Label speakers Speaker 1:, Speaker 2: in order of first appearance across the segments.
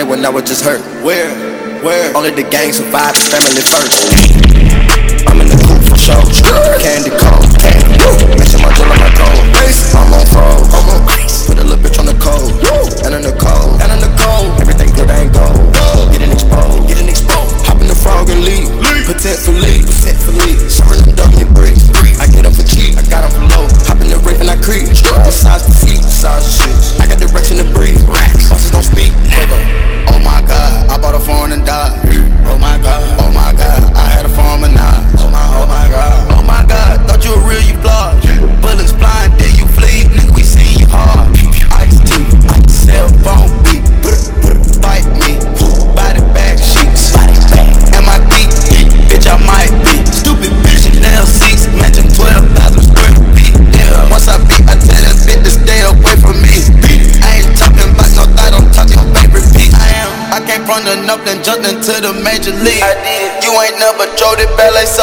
Speaker 1: when I
Speaker 2: was just hurt. Where? Where? Only the gang survived. family first. Jody Ballet.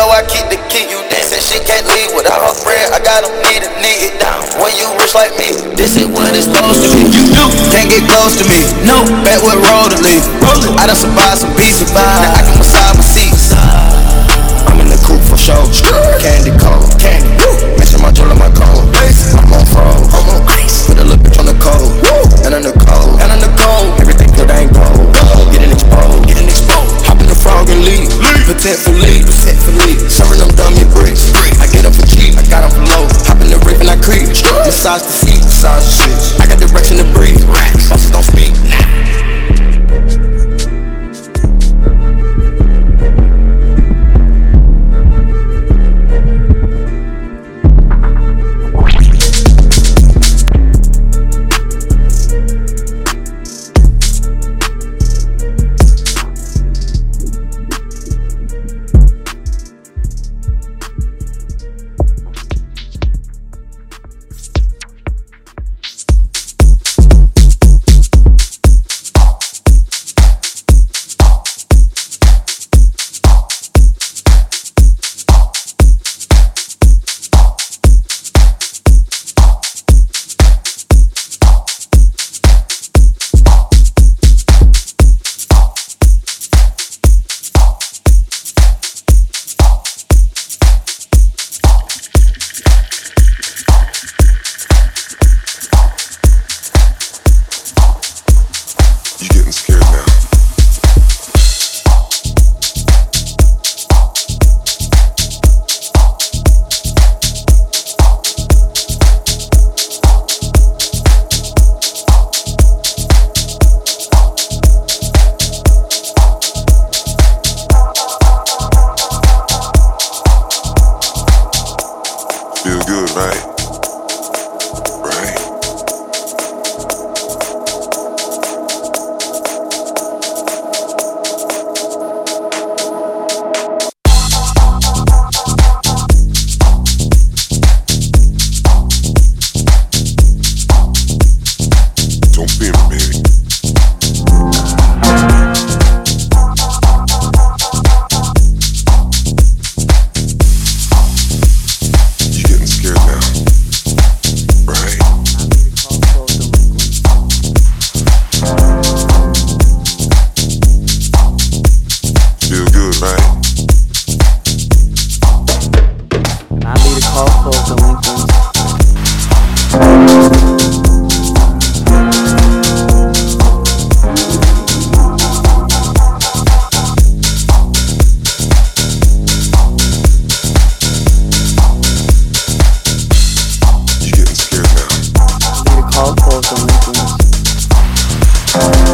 Speaker 3: Thank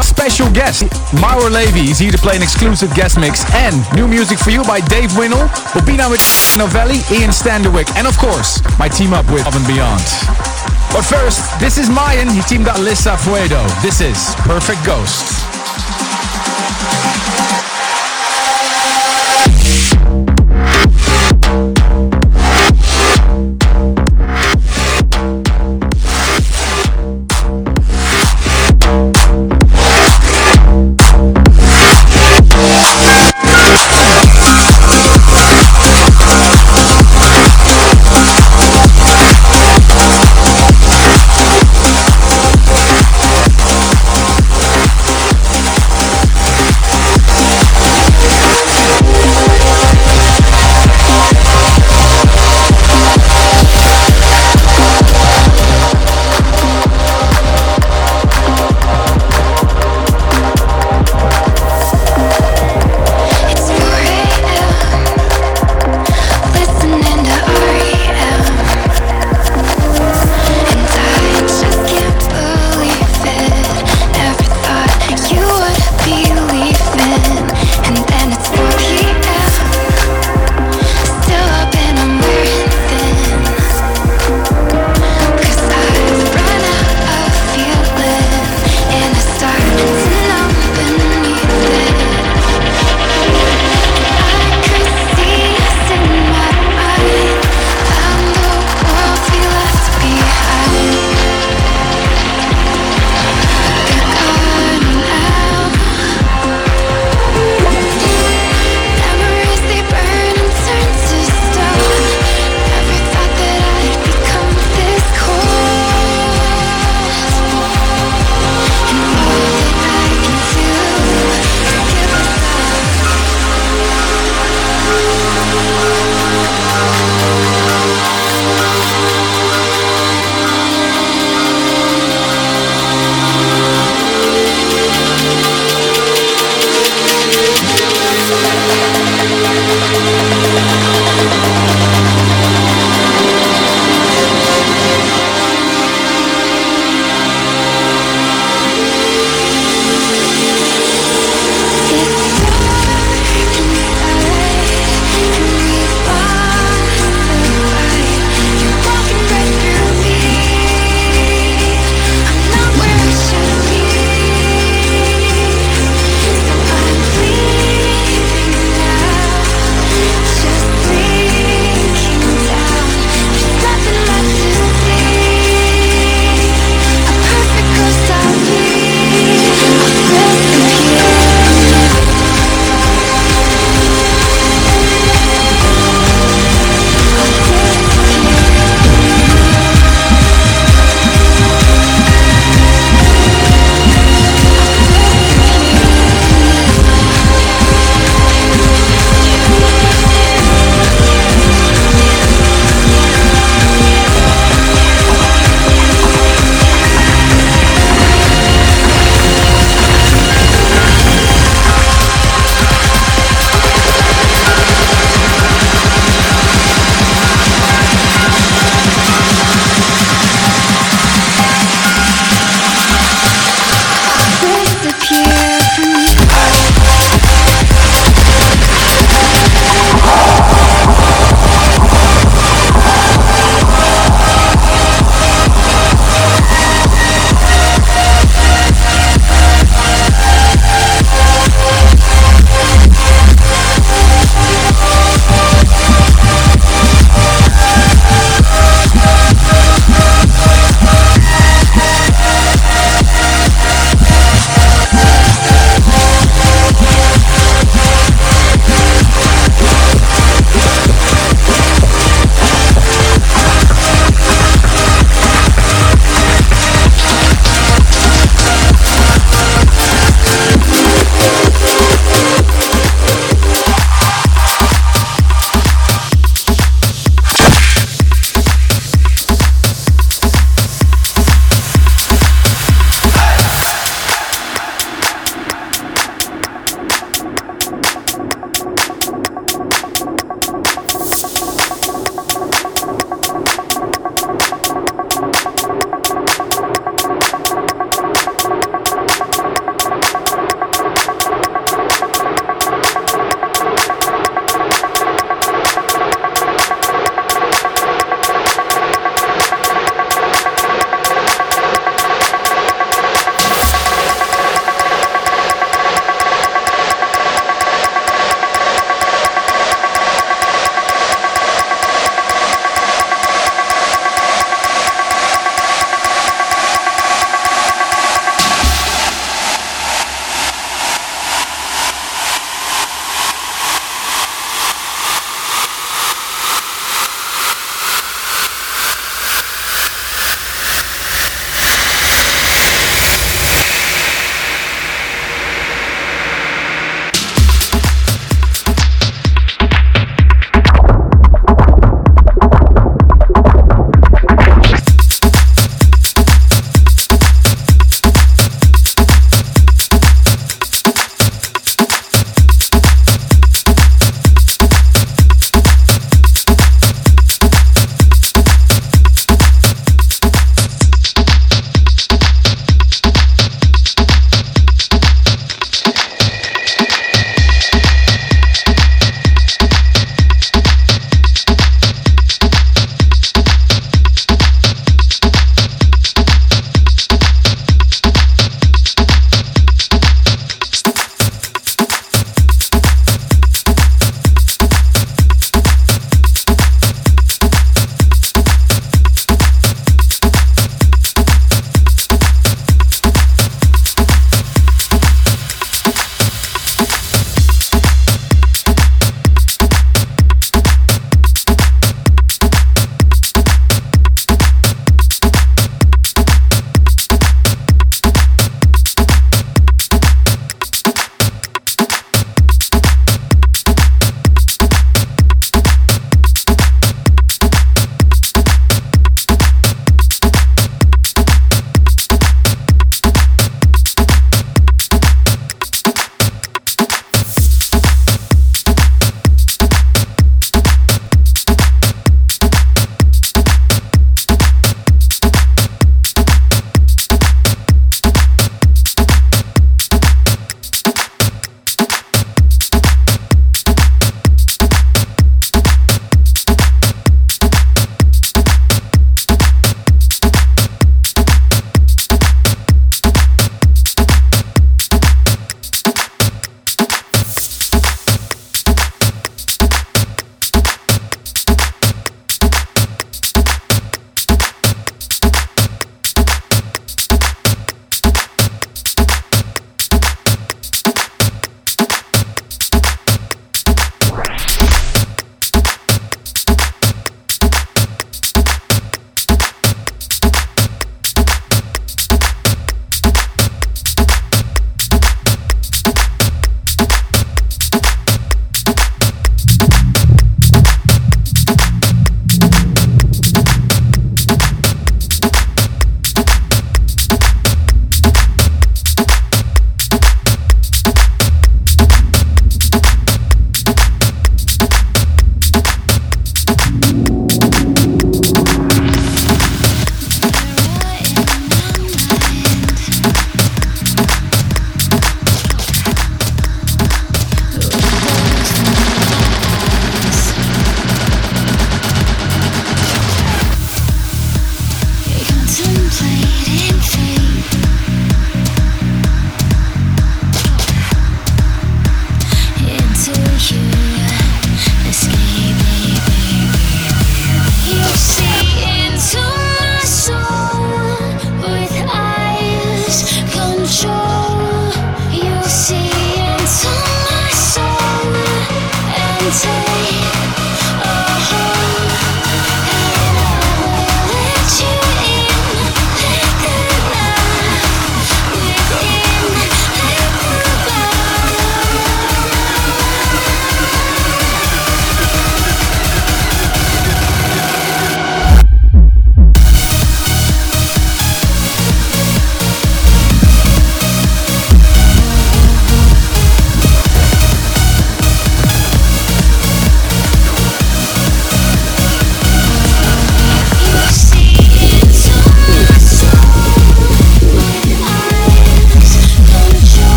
Speaker 3: special guest, Maor Levi is here to play an exclusive guest mix. And new music for you by Dave Winnel, Bobina with Novelli, Ian Standerwick, and of course, my team up with Above and Beyond. But first, this is Mayan. He teamed up Lisa Fuedo. This is Perfect Ghost.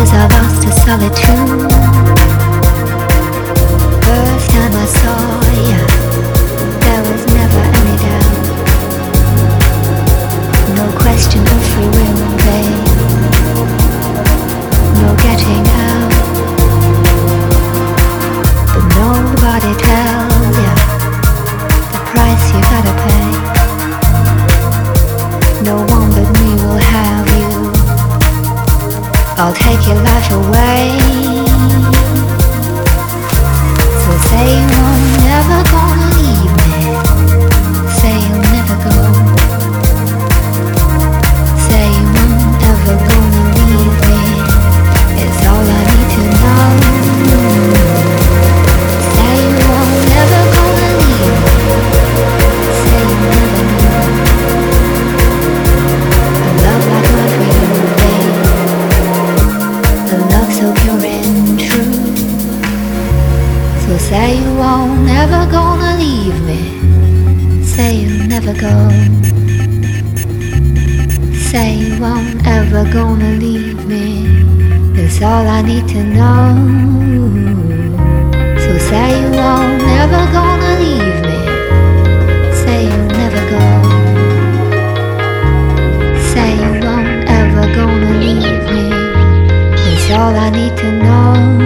Speaker 4: Years I lost to solitude. First time I saw ya, there was never any doubt. No question of free will, babe. No getting out. But nobody tells I'll take your life away. So say you're never gonna you'll go. Say you won't ever gonna leave me. That's all I need to know. So say you won't never gonna leave me. Say you'll never go. Say you won't ever gonna leave me. That's all I need to know.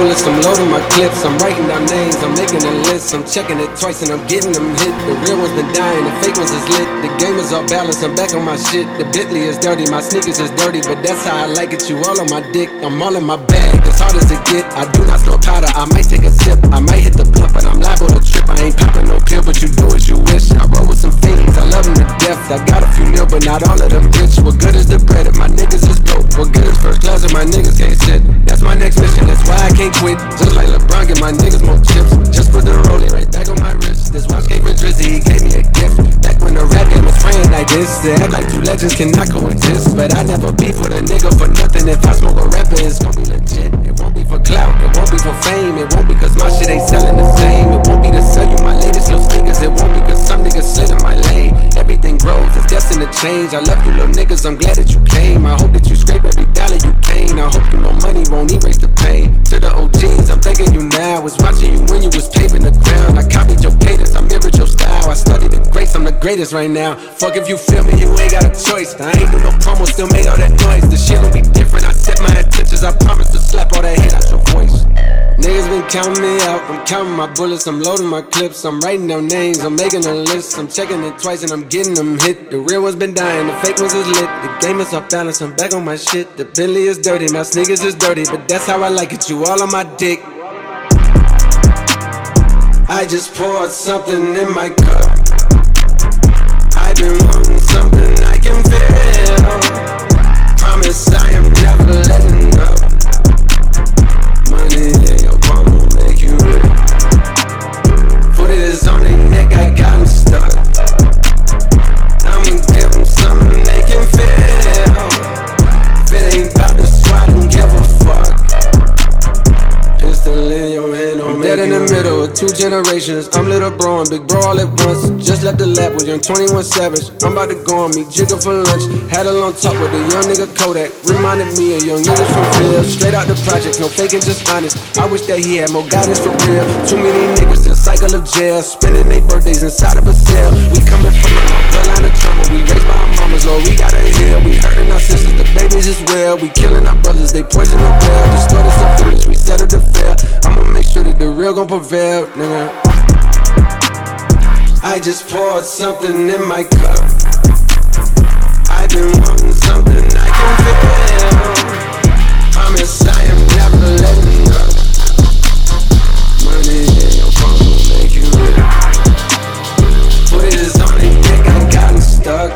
Speaker 5: I'm loading my clips, I'm writing down names, I'm making a list, I'm checking it twice and I'm getting them hit. The real ones been dying, the fake ones is lit. The game is off balance, I'm back on my shit. The Bentley is dirty, my sneakers is dirty, but that's how I like it. You all on my dick, I'm all in my bag, as hard as it get. I do not store powder, I might take a sip, I might hit the blunt, but I'm liable to trip. I ain't popping no pill, but you do as you wish. I roll with some fiends, I love them to death. I got a few nil, but not all of them rich. What good is the bread if my niggas is broke? What good is first class if my niggas can't sit? My next mission, that's why I can't quit. Just like LeBron, get my niggas more chips. Just put the rolling right back on my wrist. This watch came from Drizzy, he gave me a gift. Back when the rap game was praying like this, they act like two legends cannot coexist. But I never beef with a nigga for nothing. If I smoke a rapper, it's gonna be legit. It won't be for clout, it won't be for fame, it won't be cause my shit ain't selling the same. It won't be to sell you my latest little sneakers, it won't be cause some niggas slid in my lane. Grows, it's destined to change. I love you little niggas, I'm glad that you came. I hope that you scrape every dollar you gain. I hope you know money won't erase the pain. To the OGs, I'm thanking you now. Was watching you when you was paving the ground. I copied your cadence, I mirrored your style. I studied the greats, I'm the greatest right now. Fuck if you feel me, you ain't got a choice. I ain't do no promo, still made all that noise. The shit'll be different. I set my intentions, I promise to slap all that hate out your voice. Niggas been counting me out. I'm counting my bullets, I'm loading my clips, I'm writing down names, I'm making a list, I'm checking it twice and I'm getting them hit. The real ones been dying, the fake ones is lit. The game is off balance, I'm back on my shit. The Bentley is dirty, my sneakers is dirty, but that's how I like it. You all on my dick. I just poured something in my cup. I've been wanting something I can feel. Promise I am never letting up. Money in your palm will make you real. Put it on their neck, I got dead in the middle of two generations. I'm little bro and big bro all at once. Just left the lab with young 21 Savage. I'm about to go on me, Jigga for lunch. Had a long talk with a young nigga Kodak. Reminded me of young niggas from real. Straight out the project, no faking, just honest. I wish that he had more guidance for real. Too many niggas in a cycle of jail, spending their birthdays inside of a cell. We coming from a line of trauma. We raised by our mamas, Lord, we gotta heal. We hurting our sisters, the babies as well. We killing our brothers, they poison the well. Distorted footage, we settled to fail. I'ma make sure that the real gon' prevail, nigga. I just poured something in my cup. I've been wanting something I can feel. Promise I am never letting up. Money in your palm will make you it on their neck, I got 'em stuck.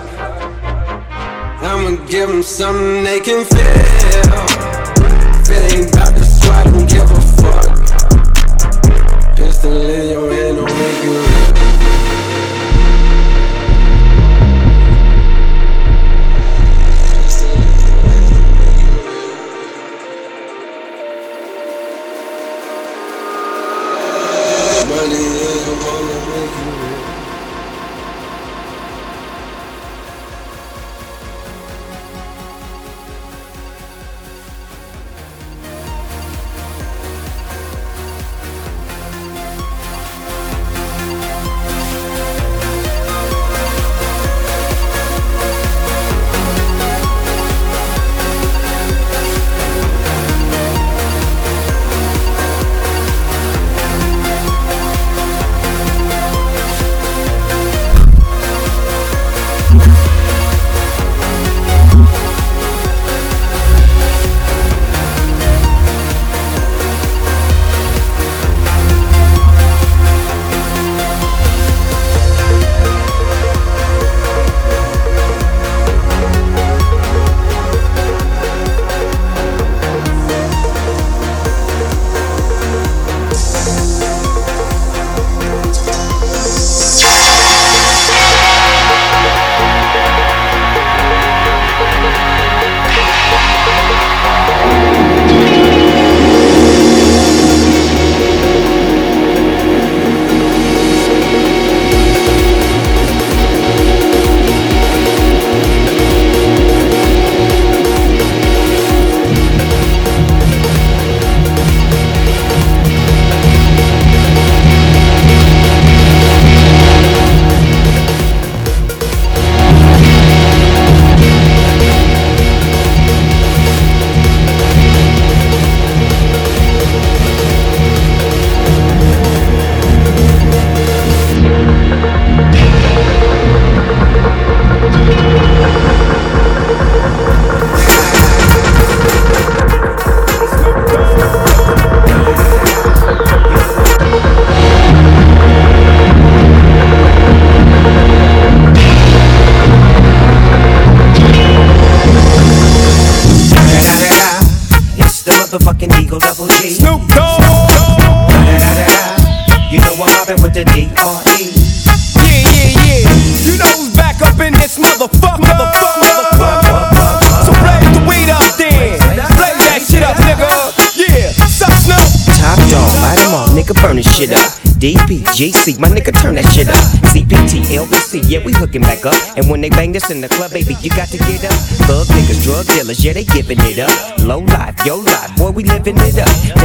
Speaker 5: I'ma give give 'em something they can feel. If it ain't about don't give a fuck. Pistol in your hand, don't make
Speaker 6: this
Speaker 7: in the club, baby, you got to get up. Thug niggas, drug dealers, yeah, they giving it up. Low life, yo life, boy, we living it up.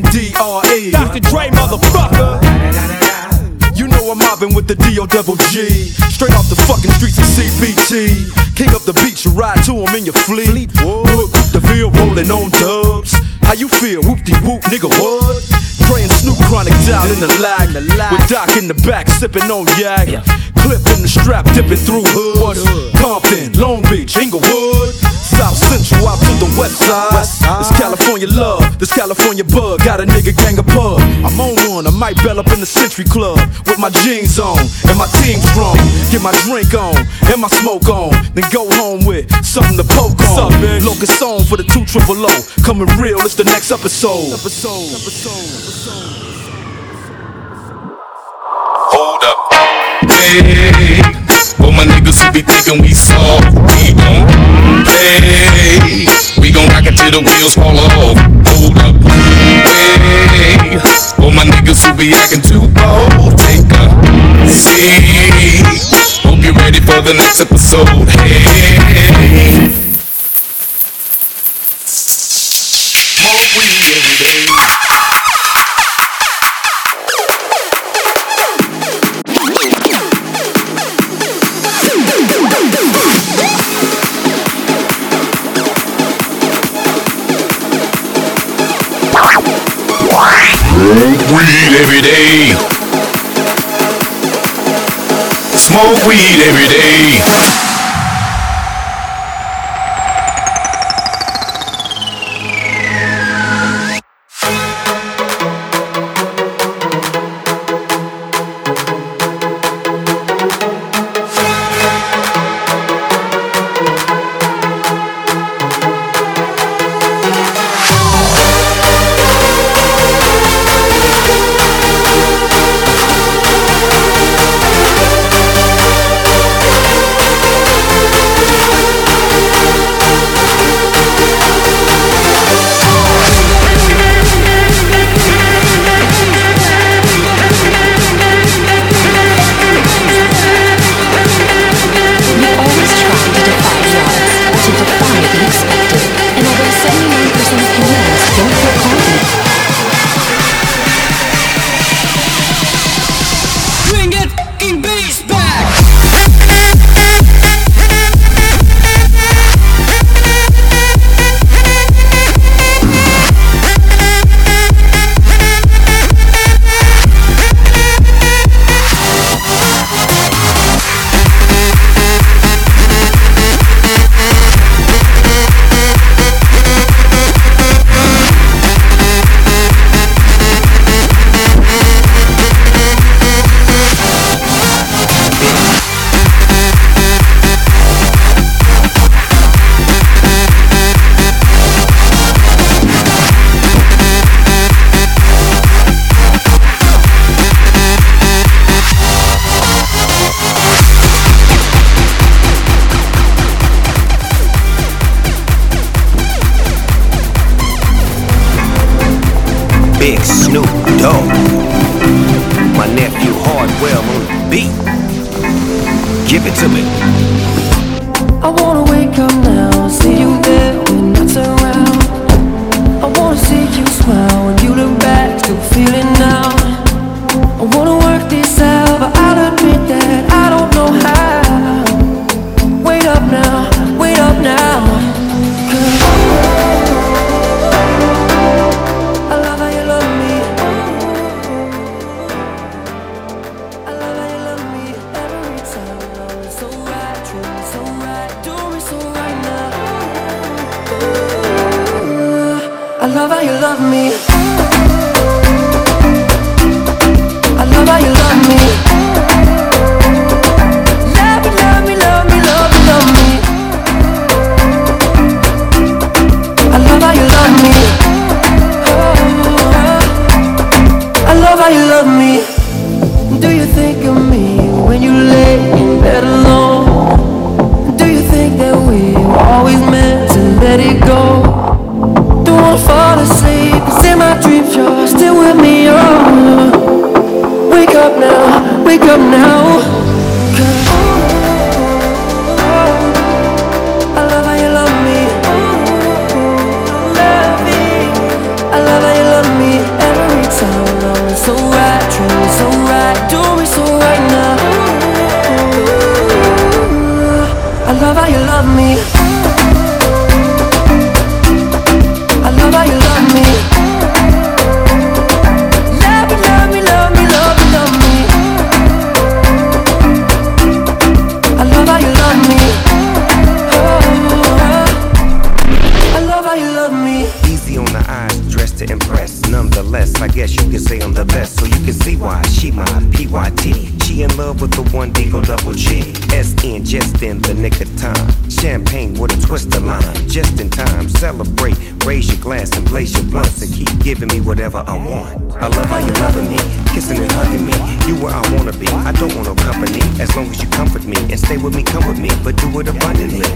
Speaker 6: Motherfucking D.R.E. Dr. Dre, motherfucker. You know I'm mobbing with the D.O. double G. Straight off the fucking streets of CPT. King up the beach, you ride to him in your fleet. Look, the field rolling on dubs. How you feel? Whoop de whoop, nigga, what? Praying Snoop Chronic down in the lag. With Doc in the back, sipping on yak. Clip in the strap, dipping through hoods. Compton, Long Beach, Inglewood. South Central out to the west side. This California love, this California bug. Got a nigga gang of pub. I'm on one, I might bell up in the Century Club with my jeans on and my team strong. Get my drink on and my smoke on, then go home with something to poke on. Locust song for the two triple O. Coming real, it's the next episode. Episode.
Speaker 8: Hold up. Hey, all my niggas who be thinking we soft, we gon' play. We gon' rock it till the wheels fall off. Hold up. Hey, all my niggas who be acting too bold, take a seat. Hope you're ready for the next episode. Hey. Every day. Smoke weed every day.
Speaker 9: up now, wake up now. I love how you love me. Love me. I love how you love me every time. So right, me so right, me so right now. I love how you love me.
Speaker 7: one Deco double G. Just in the nick of time. Champagne with a twist of line. Just in time, celebrate. Raise your glass and place your blunts and keep giving me whatever I want. I love how you're loving me, kissing and hugging me. You where I wanna be. I don't want no company. As long as you comfort me and stay with me, come with me, but do it abundantly.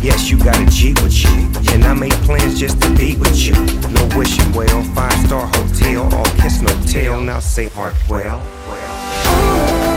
Speaker 7: Yes, you got a G with you, and I make plans just to be with you. No wishing well, five star hotel, all kiss no tell. Now say heart well.
Speaker 10: well.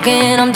Speaker 10: Joking, I'm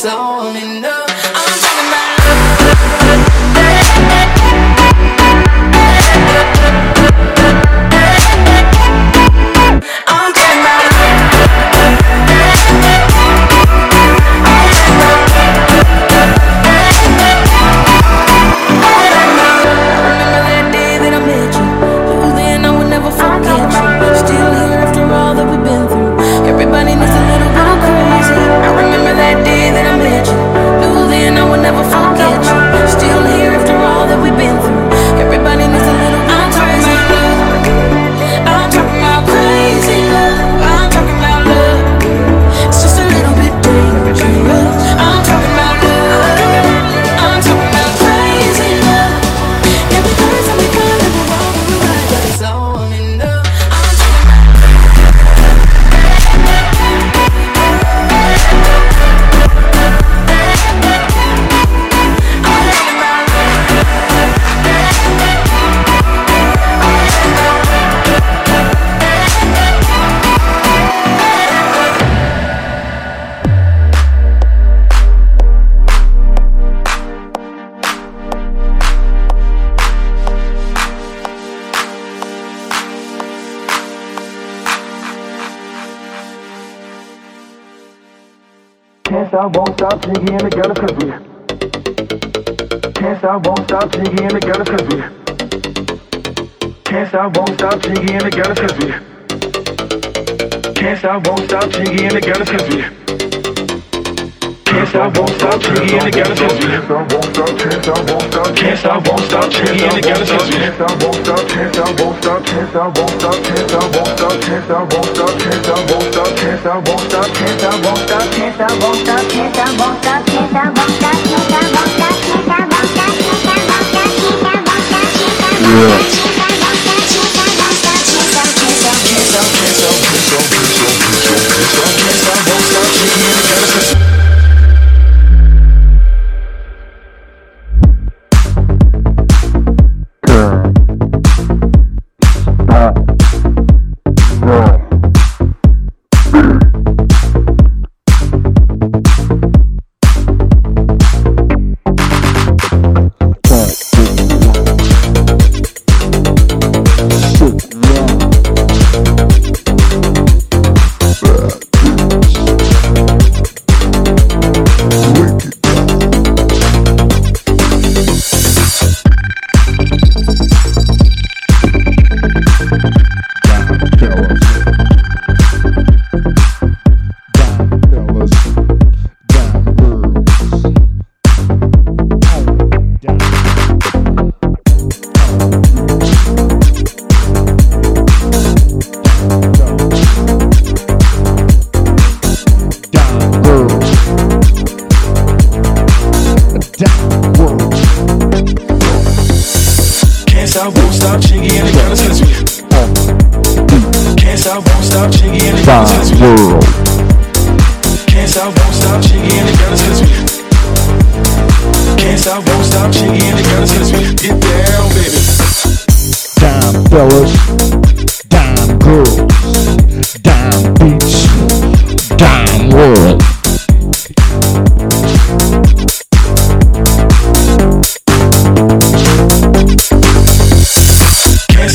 Speaker 10: so
Speaker 6: Can't stop, won't stop. Can't stop, won't stop, can't stop, won't stop. Can't stop, won't stop. Can't stop, won't stop, can't stop, won't stop. Can't stop, won't stop, can't stop, won't stop. Can't stop, won't stop, can't stop, won't stop. Can't stop, won't stop, can't stop, won't stop. Can't stop, won't stop, Yeah.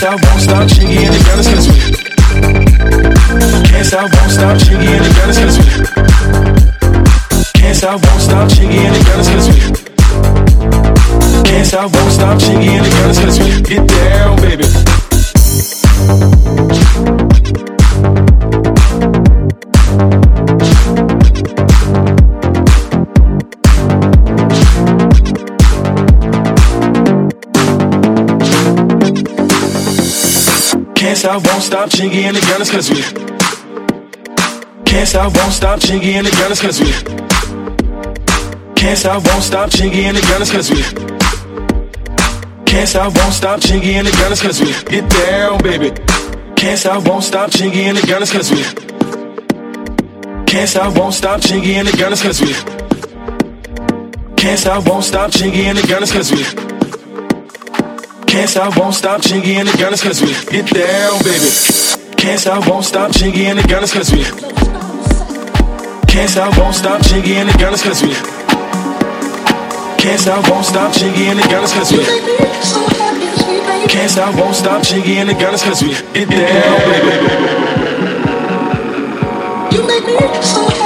Speaker 6: Stop, won't stop, chingy and the gunners cause we Can't stop, won't stop, chingy and the gunners cause we Can't stop, won't stop, chingy and the gunners cause we Can't stop, won't stop, chingy and the gunners cause we Get down, baby stop, won't stop, chingy and the gunners cause we Can't stop, won't stop, chingy and the gunners cause we Can't stop, won't stop, chingy and the gunners cause we Can't stop, won't stop, chingy and the gunners cause we Get down, baby. Can't stop, won't stop, chingy and the gunners cause we Can't stop, won't stop, chingy and the gunners cause we Can't stop, won't stop, chingy and the gunners cause we can't stop, won't stop, chingy and the gunners cause we get down, baby. Can't stop, won't stop, chingy and the gunners cause we Can't stop, won't stop, chingy and the gunners cause we Can't stop, won't stop, chingy and the gunners cause we Can't stop, won't stop, chingy and the gunners cause we get down, baby.
Speaker 11: You make me so happy,